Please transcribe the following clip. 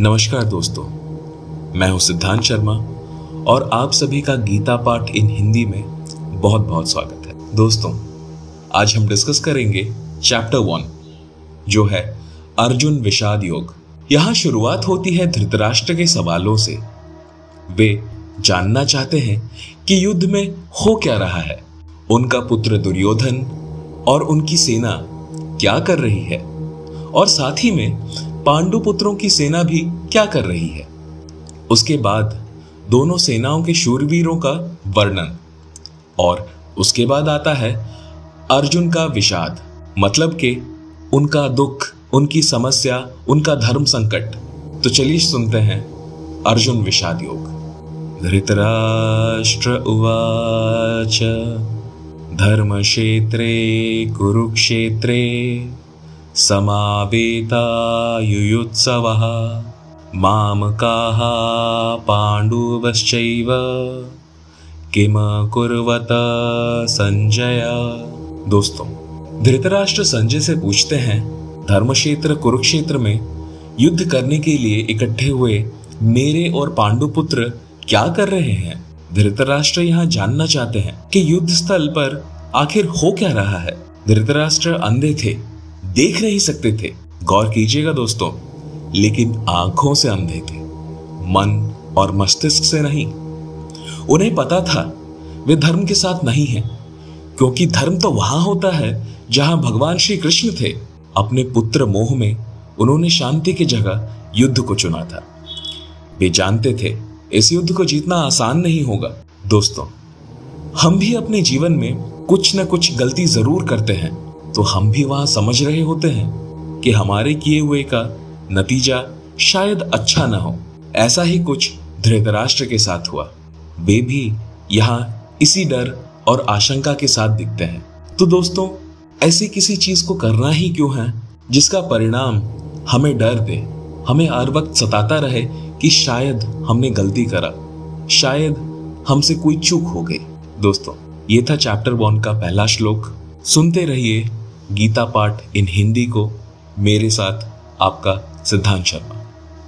नमस्कार दोस्तों, मैं हूँ सिद्धांत शर्मा और आप सभी का गीता पाठ इन हिंदी में बहुत बहुत स्वागत है। दोस्तों, आज हम डिस्कस करेंगे चैप्टर वन, जो है अर्जुन विषाद योग। यहाँ शुरुआत होती है धृतराष्ट्र के सवालों से। वे जानना चाहते हैं कि युद्ध में हो क्या रहा है। उनका पुत्र दुर्योधन और उनकी सेना क्या कर रही है। और साथ ही में पांडु पुत्रों की सेना भी क्या कर रही है? उसके बाद दोनों सेनाओं के शूरवीरों का वर्णन और उसके बाद आता है अर्जुन का विषाद मतलब कि उनका दुख, उनकी समस्या, उनका धर्म संकट। तो चलिए सुनते हैं अर्जुन विषाद योग। धृतराष्ट्र उवाच धर्म क्षेत्रे समावेतायुयुत्सवः। मामकाः पाण्डुवश्चैव। किम कुर्वत संजय? दोस्तों, धृतराष्ट्र संजय से पूछते हैं, धर्मक्षेत्र कुरुक्षेत्र में युद्ध करने के लिए इकट्ठे हुए मेरे और पांडुपुत्र क्या कर रहे हैं? धृतराष्ट्र यहाँ जानना चाहते हैं कि युद्ध स्थल पर आखिर हो क्या रहा है। धृतराष्ट्र अंधे थे देख नहीं सकते थे। गौर कीजिएगा दोस्तों, लेकिन आँखों से अंधे थे, मन और मस्तिष्क से नहीं। उन्हें पता था, वे धर्म के साथ नहीं है, क्योंकि धर्म तो वहाँ होता है, जहाँ भगवान श्री कृष्ण थे। अपने पुत्र मोह में उन्होंने शांति की जगह युद्ध को चुना था। वे जानते थे, इस युद्ध को जीतना आसान नहीं होगा। दोस्तों, हम भी अपने जीवन में कुछ न कुछ गलती ज़रूर करते हैं। तो हम भी वहाँ समझ रहे होते हैं कि हमारे किए हुए का नतीजा शायद अच्छा ना हो। ऐसा ही कुछ धृतराष्ट्र के साथ हुआ। वे भी यहाँ इसी डर और आशंका के साथ दिखते हैं। तो दोस्तों, ऐसी किसी चीज़ को करना ही क्यों है, जिसका परिणाम हमें डर दे, हमें हर वक्त सताता रहे कि शायद हमने गलती करा, शायद हमसे कोई चूक हो गई। दोस्तों, ये था चैप्टर वन का पहला श्लोक। सुनते रहिए गीता पाठ इन हिंदी को मेरे साथ आपका सिद्धांत शर्मा।